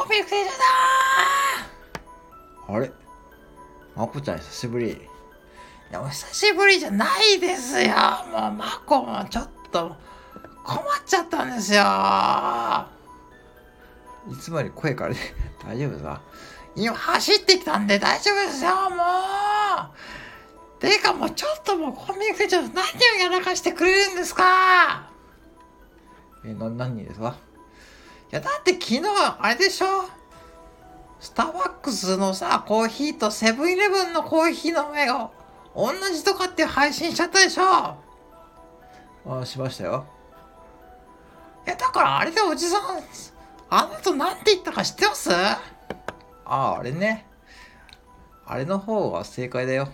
コミックテーションだあれ？まこちゃん久しぶり。いや、お久しぶりじゃないですよ。もう、マコもちょっと困っちゃったんですよ。いつもより声からで大丈夫ですか？今走ってきたんで大丈夫ですよ、もう。てかもうちょっともうコミックテーション何をやらかしてくれるんですか？え、な、何人ですか？いいや、だって昨日、あれでしょ？スターバックスのさ、コーヒーとセブンイレブンのコーヒーの目が同じとかって配信しちゃったでしょ？ああ、しましたよ。いや、だからあれでおじさん、あの後なんて言ったか知ってます？ああ、あれね。あれの方が正解だよ。